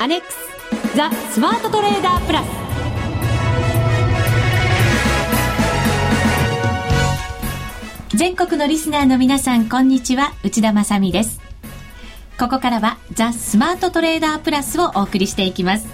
アネックスザ・スマートトレーダープラス。全国のリスナーの皆さんこんにちは。内田まさです。ここからはザ・スマートトレーダープラスをお送りしていきます。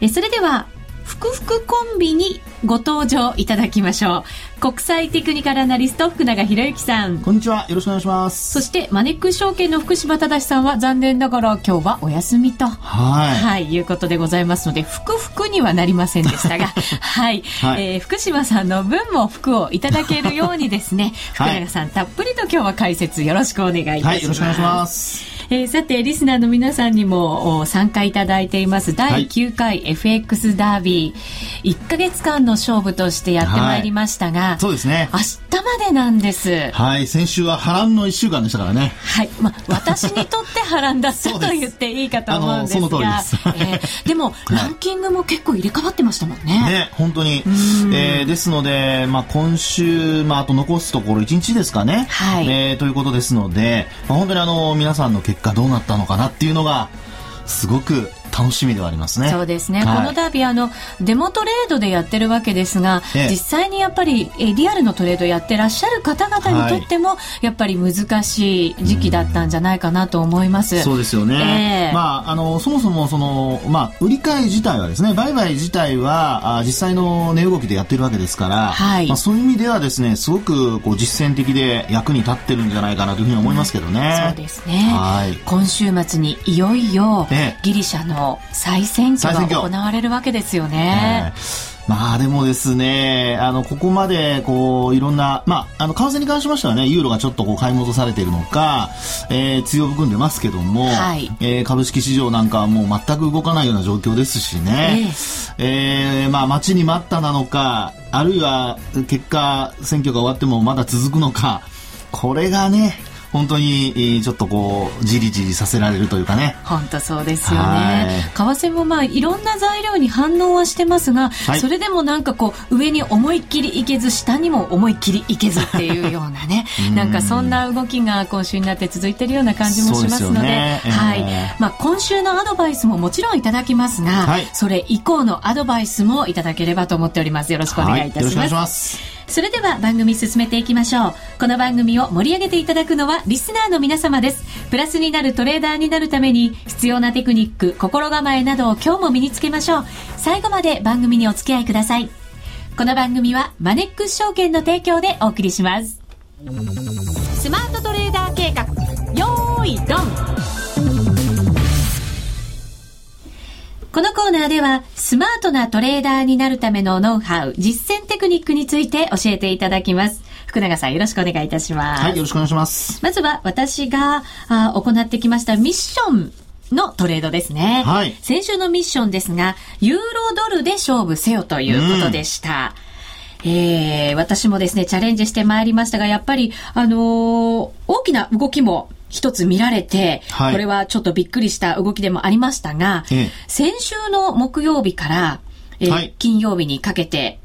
えそれではふくふくコンビにご登場いただきましょう。国際テクニカルアナリスト福永博之さん。こんにちは。よろしくお願いします。そしてマネックス証券の福島正さんは残念ながら今日はお休みと。はい。はい、いうことでございますので、ふくふくにはなりませんでしたが、はい、はい、えー、福島さんの分も服をいただけるようにですね、福永さん、たっぷりと今日は解説よろしくお願いいたします。はい、よろしくお願いします。えー、さて、リスナーの皆さんにも参加いただいています。第9回 FX ダービー、1か月間の勝負としてやってまいりましたが、はい、そうですね。明日までなんです。はい、先週は波乱の1週間でしたからね。はい、まあ、私にとって波乱だったと言っていいかと思うんですが、その通りです。えー、でも、ランキングも結構入れ替わってましたもんね。ね、本当に。えー、ですので、まあ、今週、まあ、あと残すところ1日ですかね。はい。えー、ということですので、まあ、本当にあの、皆さんの結果どうなったのかなっていうのがすごく楽しみではありますね。そうですね。はい、このダービーあのデモトレードでやってるわけですが、ええ、実際にやっぱりえリアルのトレードやってらっしゃる方々にとっても、はい、やっぱり難しい時期だったんじゃないかなと思います。うそうですよね。えー、まああのそもそもそのまあ売り買い自体はですね、売買自体はあ実際の値動きでやってるわけですから、はい、まあそういう意味ではですね、すごくこう実践的で役に立ってるんじゃないかなというふうに思いますけどね。うん、そうですね。はい。今週末にいよいよ、ギリシャの再選選挙。が行われるわけですよね。まあでもですね、あの、ここまで、こう、いろんな、まあ、あの、為替に関しましてはね、ユーロがちょっとこう、買い戻されているのか、えー、強含んでますけども、はい、えー、株式市場なんかはもう全く動かないような状況ですしね、えー、えー、まあ、待ちに待ったなのか、あるいは、結果、選挙が終わってもまだ続くのか、これがね、本当にちょっとこうじりじりさせられるというかね。本当そうですよね。為替もまあいろんな材料に反応はしてますが、はい、それでもなんかこう上に思いっきりいけず下にも思いっきりいけずっていうようなね なんかそんな動きが今週になって続いているような感じもしますので、ね。えー、はい。まあ、今週のアドバイスももちろんいただきますが、はい、それ以降のアドバイスもいただければと思っております。よろしくお願いいたします、それでは番組進めていきましょうこの番組を盛り上げていただくのはリスナーの皆様です。プラスになるトレーダーになるために必要なテクニック、心構えなどを今日も身につけましょう。最後まで番組にお付き合いください。この番組はマネックス証券の提供でお送りします。スマートトレーダー計画、よーいドンこのコーナーでは、スマートなトレーダーになるためのノウハウ、実践テクニックについて教えていただきます。福永さんよろしくお願いいたします。はい、よろしくお願いします。まずは私があ行ってきましたミッションのトレードですね。はい。先週のミッションですが、ユーロドルで勝負せよということでした。うん、えー、私もですね、チャレンジしてまいりましたが、やっぱり、あのー、大きな動きも一つ見られて、はい、これはちょっとびっくりした動きでもありましたが、ええ、先週の木曜日から、えーはい、金曜日にかけて、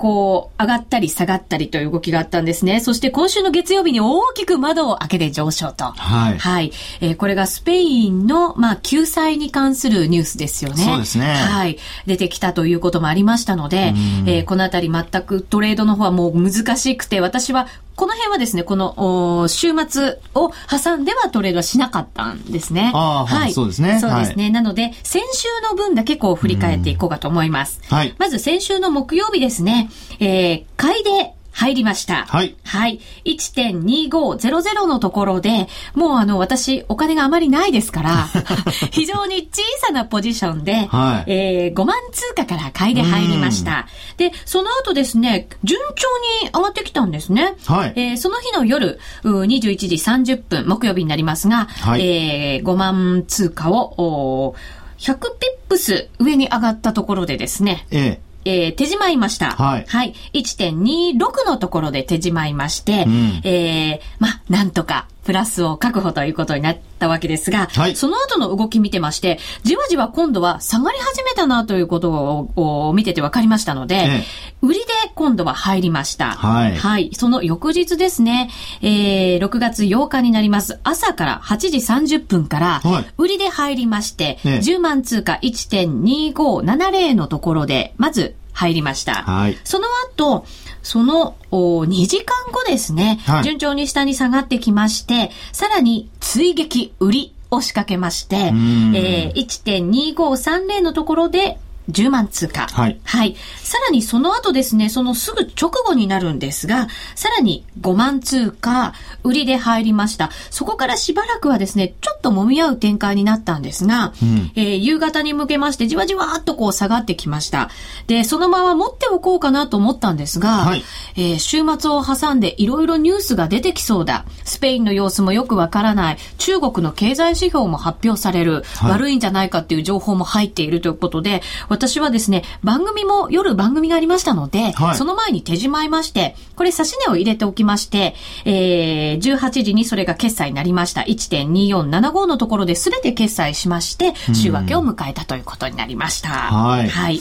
こう、上がったり下がったりという動きがあったんですね。そして今週の月曜日に大きく窓を開けて上昇と。はい。はい。えー、これがスペインの、まあ、救済に関するニュースですよね。そうですね。はい。出てきたということもありましたので、えー、このあたり全くトレードの方はもう難しくて、私はこの辺はですね、この週末を挟んではトレードはしなかったんですね。あはい。そうですね。そうですね。はい、なので、先週の分だけこう振り返っていこうかと思います。はい。まず先週の木曜日ですね、えー、買いで入りました。はい。はい。1.2500のところで、もうあの、私、お金があまりないですから、非常に小さなポジションで、はい、えー、5万通貨から買いで入りました。で、その後ですね、順調に上がってきたんですね。はい。えー、その日の夜、21時30分、木曜日になりますが、はい、えー、5万通貨を、100ピップス上に上がったところでですね、えええー、手じまいました。はい。はい。1.26のところで手じまいまして、うん、えー、ま、なんとかプラスを確保ということになったわけですが、はい、その後の動き見てまして、じわじわ今度は下がり始めたなということを見てて分かりましたので、ええ、売りで今度は入りました。はい。はい。その翌日ですね、えー、6月8日になります。朝から8時30分から、売りで入りまして、はい、10万通貨1.2570のところで、まず入りました。はい。その後、その2時間後ですね、はい、順調に下に下がってきまして、さらに追撃売りを仕掛けまして、えー、1.2530のところで10万通貨。はい。はい。さらにその後ですね、そのすぐ直後になるんですが、さらに5万通貨、売りで入りました。そこからしばらくはですね、ちょっと揉み合う展開になったんですが、うん、えー、夕方に向けましてじわじわっとこう下がってきました。で、そのまま持っておこうかなと思ったんですが、はい、えー、週末を挟んでいろいろニュースが出てきそうだ。スペインの様子もよくわからない。中国の経済指標も発表される。はい、悪いんじゃないかっていう情報も入っているということで、私はですね、番組も夜番組がありましたので、はい、その前に手じまいまして、これ指値を入れておきまして、えー、18時にそれが決済になりました。1.2475のところで全て決済しまして、週明けを迎えたということになりました。はい。はい。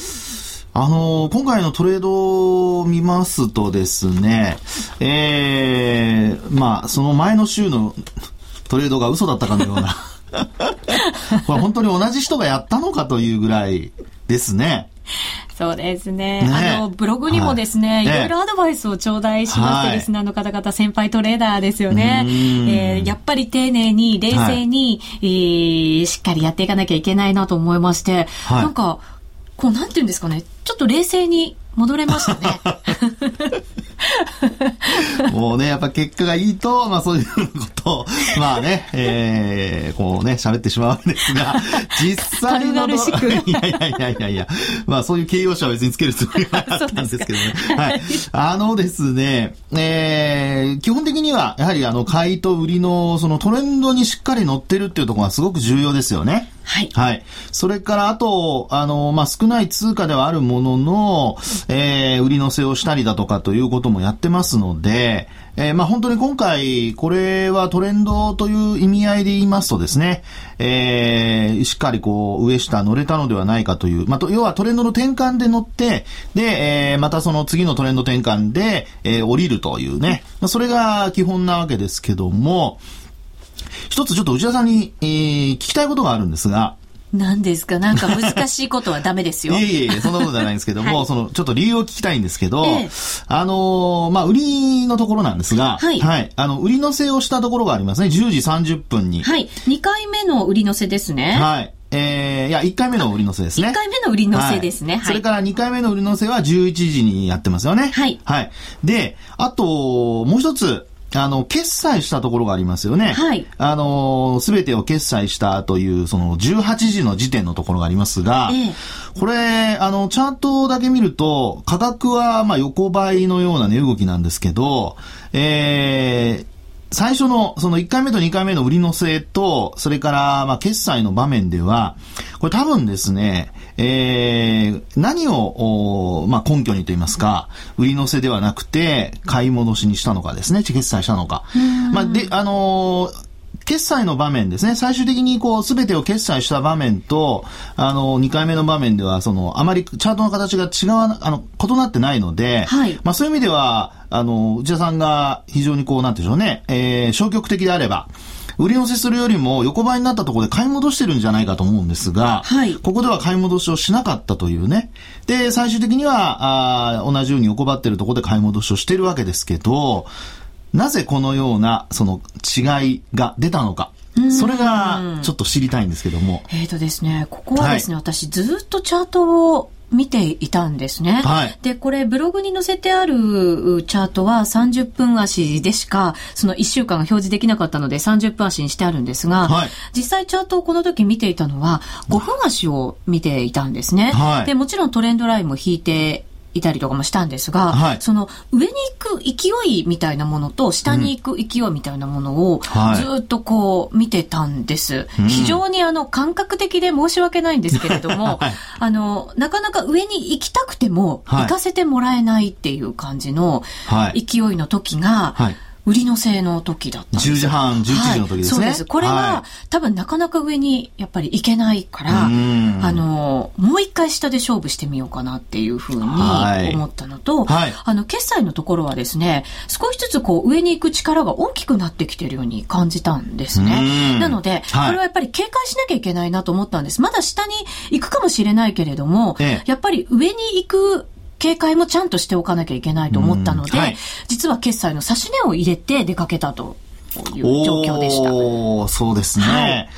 あのー、今回のトレードを見ますとですね、えー、まあ、その前の週のトレードが嘘だったかのような これ本当に同じ人がやったのかというぐらいですね。そうですね。ね。あの、ブログにもですね、はい、いろいろアドバイスを頂戴しまして、リスナーの方々、先輩トレーダーですよね。えー、やっぱり丁寧に、冷静に、はい、えー、しっかりやっていかなきゃいけないなと思いまして、はい、なんか、こう、なんていうんですかね、ちょっと冷静に戻れましたね。もうね、やっぱ結果がいいと、まあそういうことを、まあね、えー、こうね、喋ってしまうわけですが、実際の。軽々しく。いやいやいやいやいや、まあそういう形容詞は別につけるつもりはなかったんですけどね。はい。あのですね、えー、基本的には、やはりあの、買いと売りのそのトレンドにしっかり乗ってるっていうところがすごく重要ですよね。はい。はい。それから、あと、あの、まあ、少ない通貨ではあるものの、えー、売り乗せをしたりだとかということもやってますので、えー、まあ、本当に今回、これはトレンドという意味合いで言いますとですね、えー、しっかりこう、上下乗れたのではないかという、まあ、と、要はトレンドの転換で乗って、で、えー、またその次のトレンド転換で、えー、降りるというね、まあ、それが基本なわけですけども、一つちょっと内田さんに、えー、聞きたいことがあるんですが、何ですか？なんか難しいことはダメですよ。いえいえそんなことじゃないんですけども、はい、その、ちょっと理由を聞きたいんですけど、ええ、あのー、まあ、売りのところなんですが、はい。はい。あの、売り乗せをしたところがありますね。10時30分に。はい。2回目の売り乗せですね。はい。えー、いや、1回目の売り乗せですね。1回目の売り乗せですね。はい。それから2回目の売り乗せは11時にやってますよね。はい。はい。で、あと、もう一つ、あの、決済したところがありますよね。はい。あの、すべてを決済したという、その、18時の時点のところがありますが、ええ、これ、あの、チャートだけ見ると、価格は、まあ、横ばいのような値動きなんですけど、えー、最初の、その1回目と2回目の売り乗せと、それから、まあ、決済の場面では、これ多分ですね、えー、何を、まあ、根拠にと言いますか、売り乗せではなくて、買い戻しにしたのかですね、決済したのか。まあ、で、あのー決済の場面ですね。最終的にこう、すべてを決済した場面と、あの、2回目の場面では、その、あまりチャートの形が違う、あの、異なってないので、はい、まあそういう意味では、あの、内田さんが非常にこう、なんでしょうね、えー、消極的であれば、売り寄せするよりも横ばいになったところで買い戻してるんじゃないかと思うんですが、はい、ここでは買い戻しをしなかったというね。で、最終的には、あ同じように横ばってるところで買い戻しをしてるわけですけど、なぜこのような、その違いが出たのか。それがちょっと知りたいんですけども。えっ、ー、とですね、ここはですね、はい、私ずっとチャートを見ていたんですね。はい。で、これブログに載せてあるチャートは30分足でしか、その1週間が表示できなかったので30分足にしてあるんですが、はい、実際チャートをこの時見ていたのは5分足を見ていたんですね。はい、で、もちろんトレンドラインも引いていたりとかもしたんですが、はい、その上に行く勢いみたいなものと下に行く勢いみたいなものをずっとこう見てたんです。はい、非常にあの感覚的で申し訳ないんですけれども、はい、あの、なかなか上に行きたくても行かせてもらえないっていう感じの勢いの時が、売りのせの時だったんです10時半、11時の時ですね。はい、そうです。これは、はい、多分なかなか上にやっぱり行けないから、あの、もう一回下で勝負してみようかなっていうふうに思ったのと、はい、あの、決済のところはですね、少しずつこう上に行く力が大きくなってきてるように感じたんですね。なので、これはやっぱり警戒しなきゃいけないなと思ったんです。まだ下に行くかもしれないけれども、ええ、やっぱり上に行く警戒もちゃんとしておかなきゃいけないと思ったので、はい、実は決済の差し値を入れて出かけたという状況でした。おそうですね。はい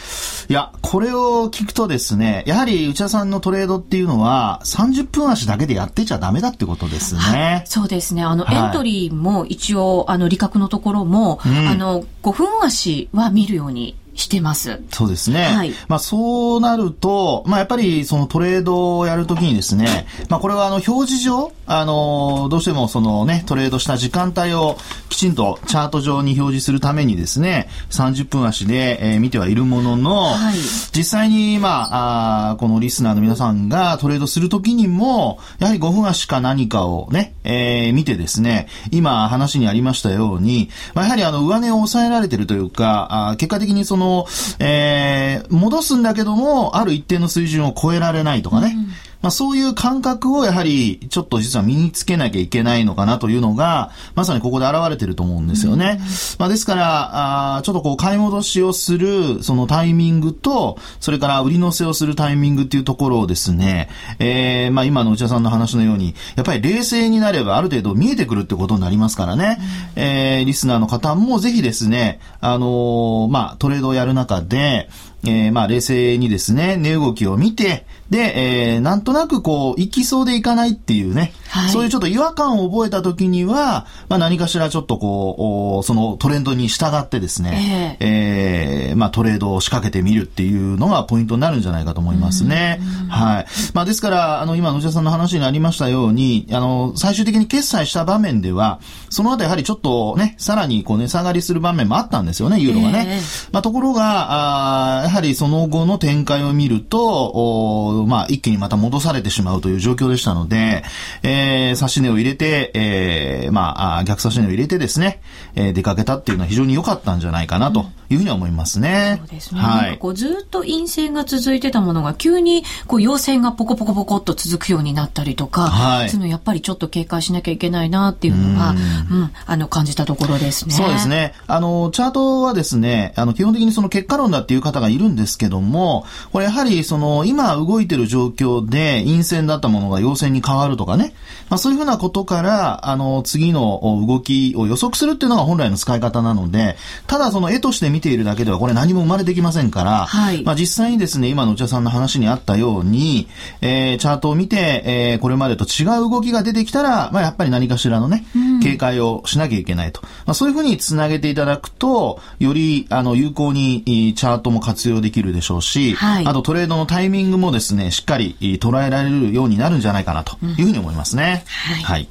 いや、これを聞くとですね、やはり内田さんのトレードっていうのは、30分足だけでやってちゃダメだってことですね。そうですね。あの、はい、エントリーも一応、あの、利確のところも、うん、あの、5分足は見るようにしてます。そうですね。はい。まあそうなると、まあやっぱりそのトレードをやるときにですね、まあこれはあの表示上、あの、どうしてもそのね、トレードした時間帯をきちんとチャート上に表示するためにですね、30分足で、えー、見てはいるものの、はい、実際にまああ、このリスナーの皆さんがトレードするときにも、やはり5分足か何かをね、えー、見てですね、今話にありましたように、まあ、やはりあの上値を抑えられてるというか、あ結果的にそのの、えー、戻すんだけども、ある一定の水準を超えられないとかね。うんまあ、そういう感覚をやはりちょっと実は身につけなきゃいけないのかなというのが、まさにここで現れてると思うんですよね。まあ、ですから、あちょっとこう買い戻しをするそのタイミングと、それから売り乗せをするタイミングっていうところをですね、えー、まあ今の内田さんの話のように、やっぱり冷静になればある程度見えてくるってことになりますからね、えー、リスナーの方もぜひですね、あのー、まあトレードをやる中で、えー、まあ冷静にですね、値動きを見て、で、えー、なんとなくこう、行きそうで行かないっていうね、はい、そういうちょっと違和感を覚えた時には、まあ何かしらちょっとこう、そのトレンドに従ってですね、えー、えー、まあトレードを仕掛けてみるっていうのがポイントになるんじゃないかと思いますね。はい。まあですから、あの、今、野田さんの話にありましたように、あの、最終的に決済した場面では、その後やはりちょっとね、さらにこう値下がりする場面もあったんですよね、ユーロがね。えー、まあところが、あやはりその後の展開を見ると、まあ、一気にまた戻されてしまうという状況でしたので、えー、差し値を入れて、えー、まあ、逆差し値を入れてですね、えー、出かけたっていうのは非常に良かったんじゃないかなというふうに思いますね。そうですね。はい。こうずっと陰線が続いてたものが急にこう陽線がポコポコポコっと続くようになったりとか、はい。そういうのやっぱりちょっと警戒しなきゃいけないなっていうのが、うんうん、あの感じたところですね。そうですね。あの、チャートはですね、あの、基本的にその結果論だっていう方がいるんですけども、これやはりその今動いてる状況で陰線だったものが陽線に変わるとかね、まあそういうふうなことから、あの、次の動きを予測するっていうのが本来の使い方なので、ただその絵として見ているだけではこれ何も生まれてきませんから、はい、まあ実際にですね、今の内田さんの話にあったように、えー、チャートを見て、えー、これまでと違う動きが出てきたら、まあやっぱり何かしらのね、警戒をしなきゃいけないと。まあそういうふうにつなげていただくと、より、あの、有効にチャートも活用できるでしょうし、はい、あとトレードのタイミングもですね、しっかり捉えられるようになるんじゃないかなというふうに思いますね。うん、はい。はい、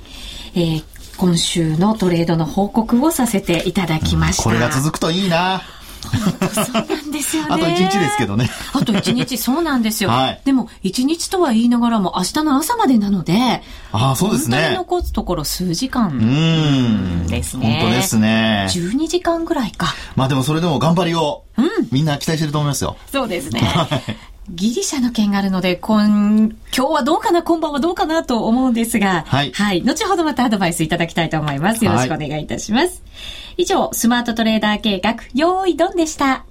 えー今週のトレードの報告をさせていただきました。うん、これが続くといいな。そうなんですよね。あと1日ですけどね。あと1日、そうなんですよ。はい、でも、1日とは言いながらも、明日の朝までなので、あそうですね。本当に残すところ数時間ですね。本当ですね。12時間ぐらいか。まあでもそれでも頑張りを、うん、みんな期待してると思いますよ。そうですね。ギリシャの件があるので、今、今日はどうかな、今晩はどうかなと思うんですが、はい。はい。後ほどまたアドバイスいただきたいと思います。よろしくお願いいたします。はい、以上、スマートトレーダー計画、用意ドンでした。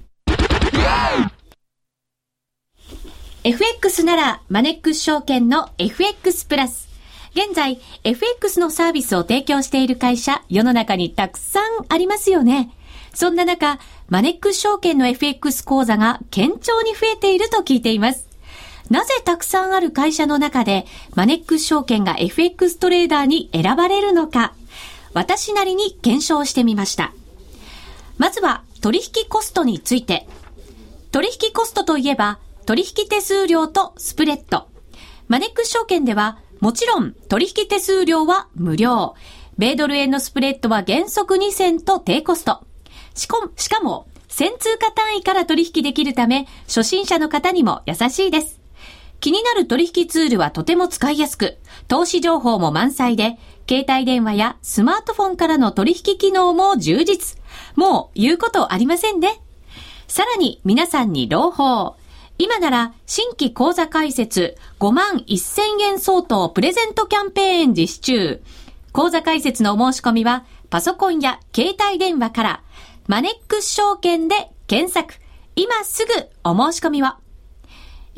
FX なら、マネックス証券の FX プラス。現在、FX のサービスを提供している会社、世の中にたくさんありますよね。そんな中、マネックス証券の FX 講座が堅調に増えていると聞いています。なぜたくさんある会社の中で、マネックス証券が FX トレーダーに選ばれるのか、私なりに検証してみました。まずは、取引コストについて。取引コストといえば、取引手数料とスプレッド。マネックス証券では、もちろん取引手数料は無料。米ドル円のスプレッドは原則2銭と低コスト。しかしかも、1000通貨単位から取引できるため、初心者の方にも優しいです。気になる取引ツールはとても使いやすく、投資情報も満載で、携帯電話やスマートフォンからの取引機能も充実。もう言うことありませんね。さらに皆さんに朗報。今なら新規講座開設5万1000円相当プレゼントキャンペーン実施中。講座開設のお申し込みはパソコンや携帯電話からマネックス証券で検索。今すぐお申し込みを。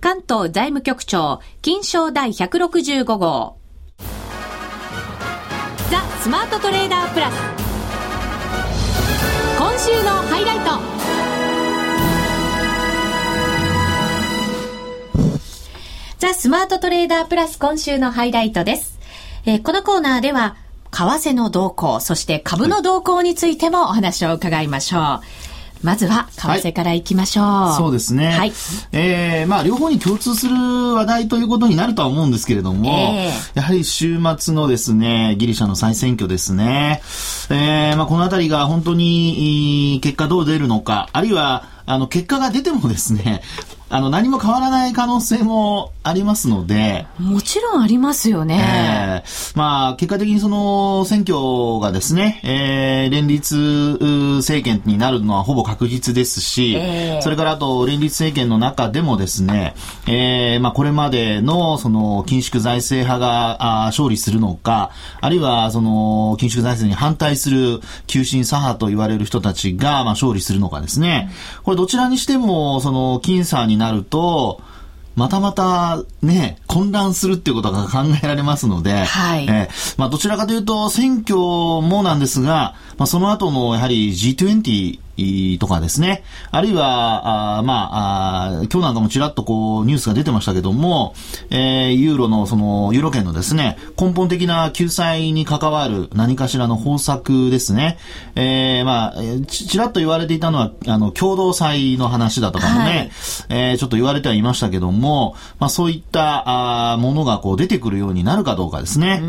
関東財務局長、金賞第165号。ザ・スマートトレーダープラス。今週のハイライト。ザ・スマートトレーダープラス今週のハイライトです。えー、このコーナーでは、為替の動向、そして株の動向についてもお話を伺いましょう。はいまずは、為替からいきましょう。はい、そうですね。はい。えー、まあ、両方に共通する話題ということになるとは思うんですけれども、えー、やはり週末のですね、ギリシャの再選挙ですね。えー、まあ、このあたりが本当に、結果どう出るのか、あるいは、あの、結果が出てもですね、あの、何も変わらない可能性もありますので。もちろんありますよね。えー、まあ、結果的にその選挙がですね、えー、連立政権になるのはほぼ確実ですし、えー、それからあと連立政権の中でもですね、えー、まあ、これまでのその緊縮財政派があ勝利するのか、あるいはその緊縮財政に反対する急進左派と言われる人たちがまあ勝利するのかですね、これどちらにしてもその僅差になると、またまたね、混乱するっていうことが考えられますので、はい。えー、まあどちらかというと選挙もなんですが、まあその後のやはり G20 とかですね。あるいは、あまああ、今日なんかもちらっとこうニュースが出てましたけども、えー、ユーロのその、ユーロ圏のですね、根本的な救済に関わる何かしらの方策ですね。えー、まあ、ちちらっと言われていたのは、あの、共同債の話だとかもね、はい、えー、ちょっと言われてはいましたけども、まあそういったあものがこう出てくるようになるかどうかですね。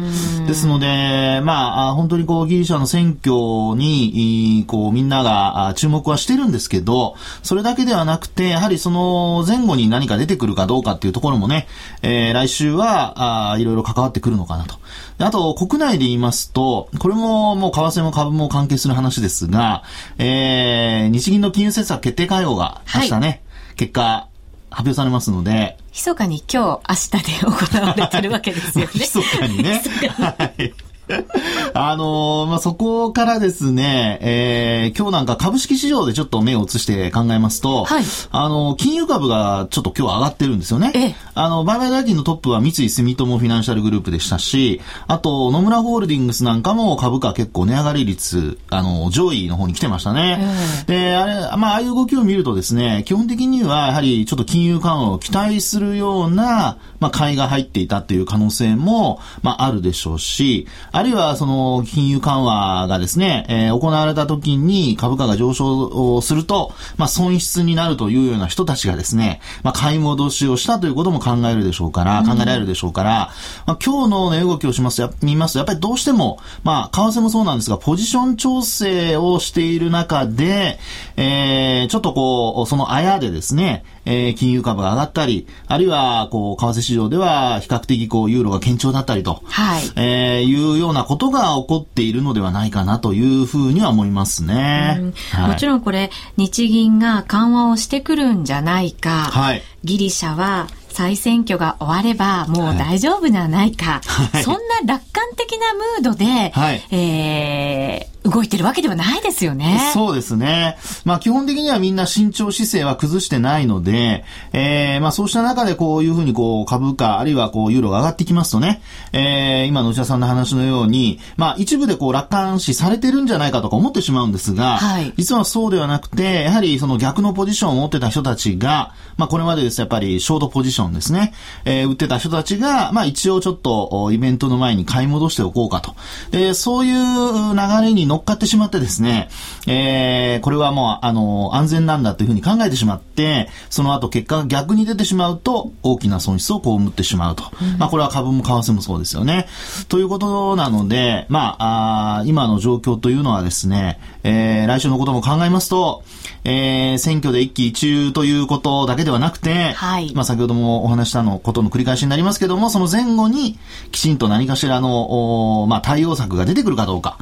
ですので、まあ、本当にこうギリシャの選挙に、こうみんなが注目はしてるんですけど、それだけではなくて、やはりその前後に何か出てくるかどうかっていうところもね、えー、来週は、あいろいろ関わってくるのかなと。あと、国内で言いますと、これももう為替も株も関係する話ですが、えー、日銀の金融政策決定会合が明日ね、はい、結果、発表されますので。密かに今日、明日で行われてるわけですよね。密かにね。はい。あのー、まあ、そこからですね、えー、今日なんか株式市場でちょっと目を移して考えますと、はい、あの、金融株がちょっと今日上がってるんですよね。えあの、売買代金のトップは三井住友フィナンシャルグループでしたし、あと、野村ホールディングスなんかも株価結構値上がり率、あの、上位の方に来てましたね。えで、あれ、まあ、ああいう動きを見るとですね、基本的にはやはりちょっと金融緩和を期待するような、まあ、買いが入っていたっていう可能性も、まあ、あるでしょうし、あるいはその金融緩和がですね、えー、行われた時に株価が上昇すると、まあ、損失になるというような人たちがですね、まあ、買い戻しをしたということも考えるでしょうから、考えられるでしょうから、まあ、今日の値動きをしますと、見ますと、やっぱりどうしても、まあ、為替もそうなんですが、ポジション調整をしている中で、えー、ちょっとこう、そのあやでですね、えー、金融株が上がったり、あるいは、こう、為替市場では比較的こう、ユーロが堅調だったりと、はい。えー、いうようなことが起こっているのではないかなというふうには思いますね。はい、もちろんこれ、日銀が緩和をしてくるんじゃないか、はい。ギリシャは再選挙が終わればもう大丈夫ではないか、はい、そんな楽観的なムードで、はい、えー動いてるわけではないですよね。そうですね。まあ基本的にはみんな慎重姿勢は崩してないので、えー、まあそうした中でこういうふうにこう株価、あるいはこうユーロが上がってきますとね、えー、今の内田さんの話のように、まあ一部でこう楽観視されてるんじゃないかとか思ってしまうんですが、はい、実はそうではなくて、やはりその逆のポジションを持ってた人たちが、まあこれまでですやっぱりショートポジションですね、えー、売ってた人たちが、まあ一応ちょっとイベントの前に買い戻しておこうかと。で、そういう流れに乗っかってしまってですね、えー、これはもう、あの、安全なんだというふうに考えてしまって、その後結果が逆に出てしまうと、大きな損失を被ってしまうと。うん、まあ、これは株も為替もそうですよね。ということなので、まあ、あ今の状況というのはですね、えー、来週のことも考えますと、えー、選挙で一喜一憂ということだけではなくて、はい、まあ先ほどもお話したのことの繰り返しになりますけども、その前後にきちんと何かしらの、まあ対応策が出てくるかどうか。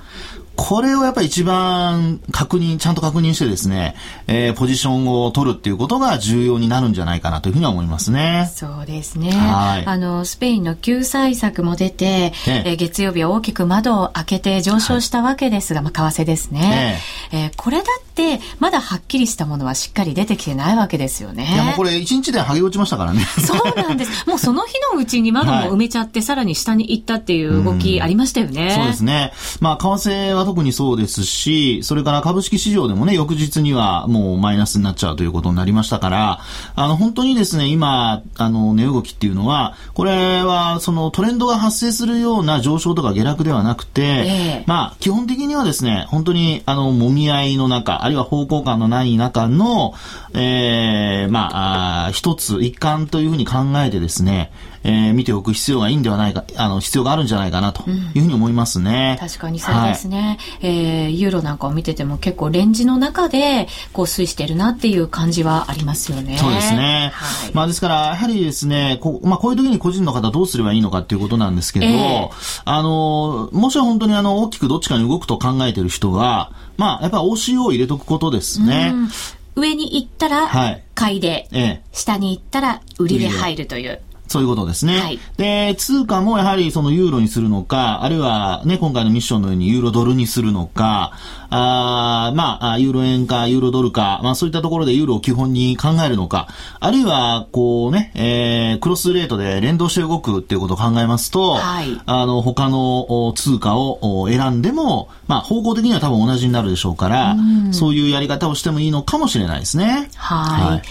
これをやっぱり一番確認、ちゃんと確認してですね、えー、ポジションを取るっていうことが重要になるんじゃないかなというふうには思いますね。そうですね。はい。あの、スペインの救済策も出て、ええー、月曜日は大きく窓を開けて上昇したわけですが、はい、まあ、為替ですね。ええー、これだまだはっきりしたものはしっかり出てきてないわけですよね。いや、もうこれ一日で剥げ落ちましたからね。そうなんです。もうその日のうちに窓も埋めちゃって、はい、さらに下に行ったっていう動きありましたよね。そうですね。まあ、為替は特にそうですし、それから株式市場でもね、翌日にはもうマイナスになっちゃうということになりましたから、あの、本当にですね、今、あの、値動きっていうのは、これは、そのトレンドが発生するような上昇とか下落ではなくて、えー、まあ、基本的にはですね、本当に、あの、揉み合いの中、あるいは方向感のない中の、えー、ま、あ一つ、一環というふうに考えてですね、えー、見ておく必要がいいんではないか、あの、必要があるんじゃないかなというふうに思いますね。うん、確かにそうですね。はい、えー、ユーロなんかを見てても結構レンジの中で、こう推移してるなっていう感じはありますよね。そうですね。はい、まあですから、やはりですね、こまあこういう時に個人の方どうすればいいのかっていうことなんですけど、えー、あの、もし本当にあの、大きくどっちかに動くと考えている人は、まあ、やっぱり OCO を入れとくことですね。上に行ったら買いで、はいええ、下に行ったら売りで入るという。そういうことですね。はい、で、通貨もやはりそのユーロにするのか、あるいはね、今回のミッションのようにユーロドルにするのか、あまあ、ユーロ円かユーロドルか、まあそういったところでユーロを基本に考えるのか、あるいは、こうね、えー、クロスレートで連動して動くっていうことを考えますと、はい、あの、他の通貨を選んでも、まあ方向的には多分同じになるでしょうから、うそういうやり方をしてもいいのかもしれないですね。はい。はい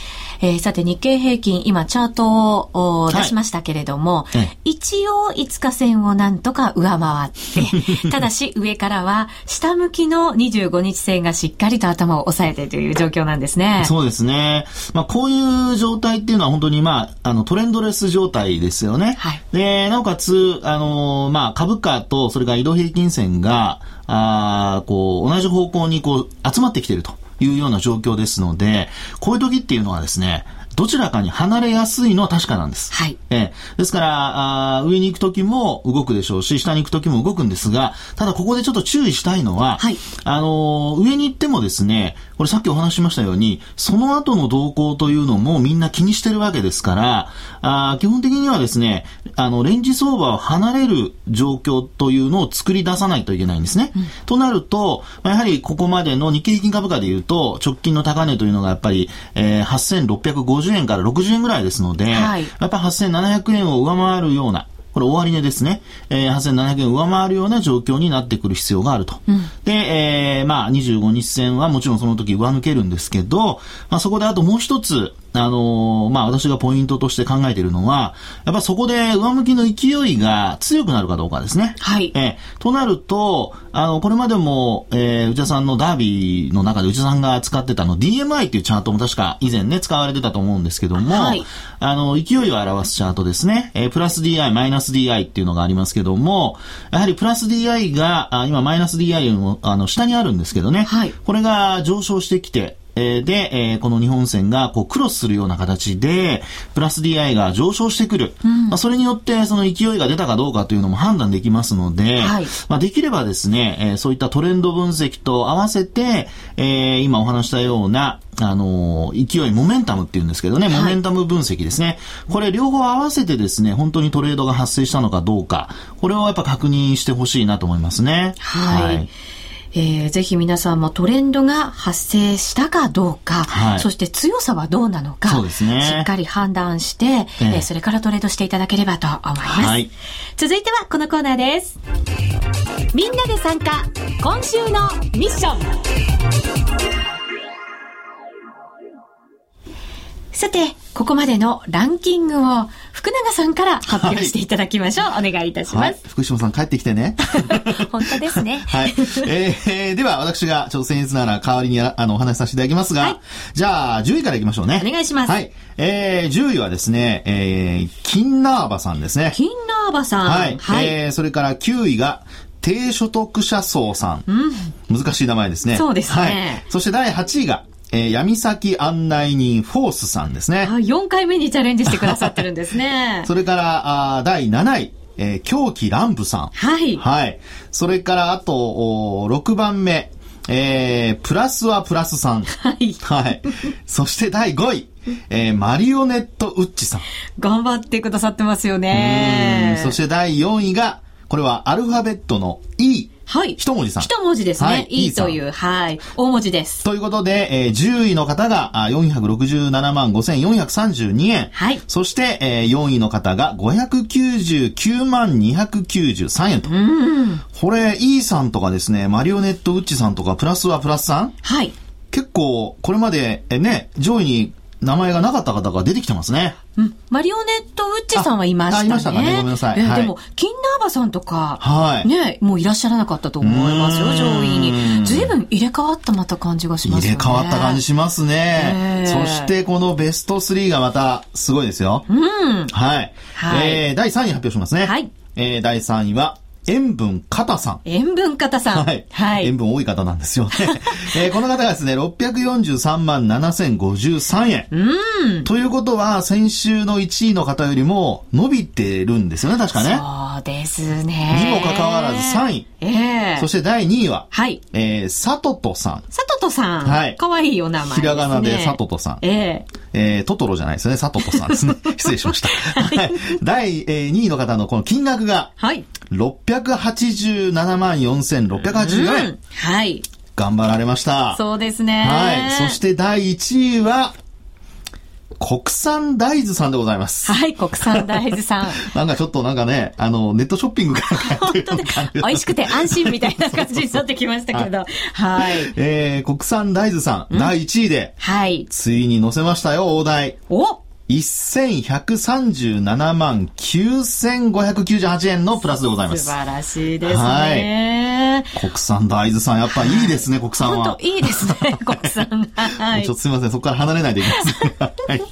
えー、さて日経平均、今チャートを出しましたけれども、はい、一応5日線をなんとか上回って、ただし上からは下向きの25日線がしっかりと頭を押さえてという状況なんですね。そうですね。まあこういう状態っていうのは本当にまあ、あのトレンドレス状態ですよね。はい。で、なおかつ、あのー、まあ株価とそれから移動平均線が、あこう、同じ方向にこう集まってきていると。いうような状況ですので、こういう時っていうのはですね、どちらかに離れやすいのは確かなんです。はい。えー、ですから、あ上に行くときも動くでしょうし、下に行くときも動くんですが、ただここでちょっと注意したいのは、はい。あのー、上に行ってもですね、これさっきお話しましたように、その後の動向というのもみんな気にしてるわけですから、あ基本的にはですね、あの、レンジ相場を離れる状況というのを作り出さないといけないんですね。うん、となると、やはりここまでの日経平均株価でいうと、直近の高値というのがやっぱり、えー、8650円から60円ぐらいですので、はい、やっぱ8700円を上回るような、これ終値ですね、えー、8700円上回るような状況になってくる必要があると。うん、で、えー、まあ、25日線はもちろんその時上抜けるんですけど、まあ、そこであともう一つ、あのー、まあ、私がポイントとして考えているのは、やっぱそこで上向きの勢いが強くなるかどうかですね。はい。えー、となると、あの、これまでも、えー、内田さんのダービーの中で内田さんが使ってたの DMI っていうチャートも確か以前ね、使われてたと思うんですけども、はい。あの、勢いを表すチャートですね。えー、プラス DI、マイナス DI っていうのがありますけども、やはりプラス DI が、あ今マイナス DI よりも、あの、下にあるんですけどね。はい。これが上昇してきて、えで、えー、この日本線がこうクロスするような形で、プラス DI が上昇してくる。うん、まあ、それによってその勢いが出たかどうかというのも判断できますので、はい、まあ、できればですね、えー、そういったトレンド分析と合わせて、えー、今お話したような、あのー、勢い、モメンタムっていうんですけどね、モメンタム分析ですね。これ両方合わせてですね、本当にトレードが発生したのかどうか、これをやっぱ確認してほしいなと思いますね。はい、はいえー、ぜひ皆さんもトレンドが発生したかどうか、はい、そして強さはどうなのか、ね、しっかり判断して、えー、えー、それからトレードしていただければと思います。はい、続いてはこのコーナーです。みんなで参加、今週のミッション。さて、ここまでのランキングを福永さんから発表していただきましょう。はい、お願いいたします、はい、福島さん帰ってきてね。本当ですね。はい。えー、では私がちょっと僭越ながら代わりにあのお話しさせていただきますが、はい、じゃあ10位からいきましょうね。お願いします。はい。えー、10位はですね、えー、金ナーバさんですね。金ナーバさん。はい。はい、えー、それから9位が、低所得者層さん。うん、難しい名前ですね。そうですね。はい。そして第8位が、えー、闇先案内人フォースさんですね。あ、4回目にチャレンジしてくださってるんですね。それから、あ第7位、えー、狂気乱舞さん。はい。はい。それから、あと、お6番目、えー、プラスはプラスさん。はい。はい。そして第5位、えー、マリオネットウッチさん。頑張ってくださってますよね。そして第4位が、これはアルファベットの E。はい。一文字さん。一文字ですね。はい、いいという、はい。大文字です。ということで、えー、10位の方が467万5432円。はい。そして、えー、4位の方が599万293円と。うん。これ、E さんとかですね、マリオネットウッチさんとか、プラスはプラスさん？はい。結構、これまで、えね、上位に名前がなかった方が出てきてますね。うん。マリオネットウッチさんはいましたね。いましたかね。ごめんなさい。えーはい、でも、キンナーバさんとか、はい。ね、もういらっしゃらなかったと思いますよ、上位に。随分入れ替わったまた感じがしますね。入れ替わった感じしますね。えー、そしてこのベスト3がまたすごいですよ。うん。はい。はい、えー、第3位発表しますね。はい。えー、第3位は、塩分方さん。塩分方さん。はい。はい。塩分多い方なんですよね。えー、この方がですね、643万7053円。うん。ということは、先週の1位の方よりも伸びてるんですよね、確かね。そうですね。にもかかわらず3位。ええー、そして第2位は、はい。えー、さととさん。さととさん。はい。かわいいお名前、ね、ひらがなでさととさん。ええーえー、トトロじゃないですね。サトトさんですね。失礼しました。はい。第、えー、2位の方のこの金額が、はい。687万4684円。はい。頑張られました。そうですね。はい。そして第1位は、国産大豆さんでございます。はい、国産大豆さん。なんかちょっとなんかね、あの、ネットショッピングから本当に、美味しくて安心みたいな感じになってきましたけど。はい。えー、国産大豆さん、第1位で、はい。ついに載せましたよ、大台。お1137万9598円のプラスでございます。素晴らしいですね。はい。国産大豆さん、やっぱいいですね、国産は。本当いいですね、国産。はい。ちょっとすみません、そこから離れないでいきます。はい。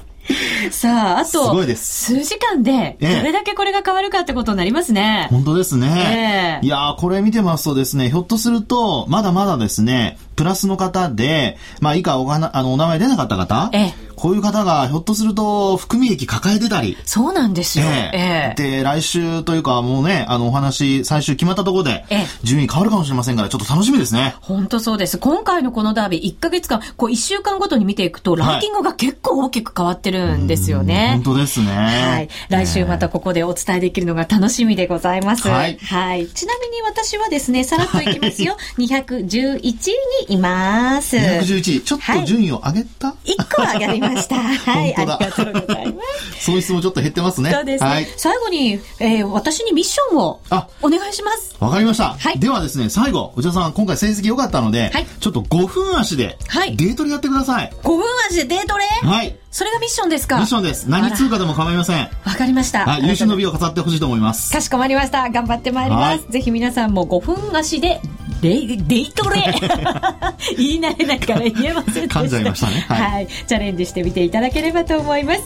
さあ、あと、すごいです。数時間で、どれだけこれが変わるかってことになりますね。本当ですね。えー、いやこれ見てますとですね、ひょっとすると、まだまだですね、プラスの方で、まあ、以下おがな、あの、お名前出なかった方、ええ、こういう方がひょっとすると含み益抱えてたり。そうなんですよ。ええで、来週というかもうね、あのお話、最終決まったところで、順位変わるかもしれませんから、ちょっと楽しみですね。本当そうです。今回のこのダービー、1ヶ月間、こう1週間ごとに見ていくと、ランキングが結構大きく変わってるんですよね。本当ですね。はい。来週またここでお伝えできるのが楽しみでございます。はい。はい。ちなみに私はですね、さらっといきますよ。211位にいます。211位。ちょっと順位を上げた、はい、?1 個上がりました。はい。ありがとうございます。損失もちょっと減ってますね。そうですね。はい、最後に、えー、私にミッションをお願いします。わかりました。はい。ではですね、最後、内田さん、今回成績良かったので、はい、ちょっと5分足で、はい。デートリやってください。5分足でデートレはい。それがミッションですか？ミッションです。何通貨でも構いません。わかりました。はい。優秀の美を飾ってほしいと思います。かしこまりました。頑張ってまいります。ぜひ皆さんも5分足でデイ、デイトレ 言い慣れないから言えませんでした。噛ましたね。はい、はい。チャレンジしてみていただければと思います。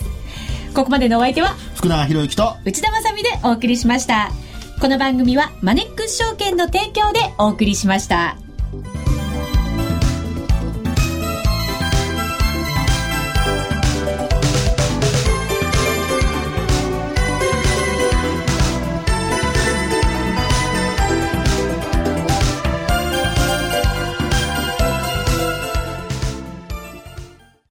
ここまでのお相手は、福永博之と内田まさでお送りしました。この番組はマネックス証券の提供でお送りしました。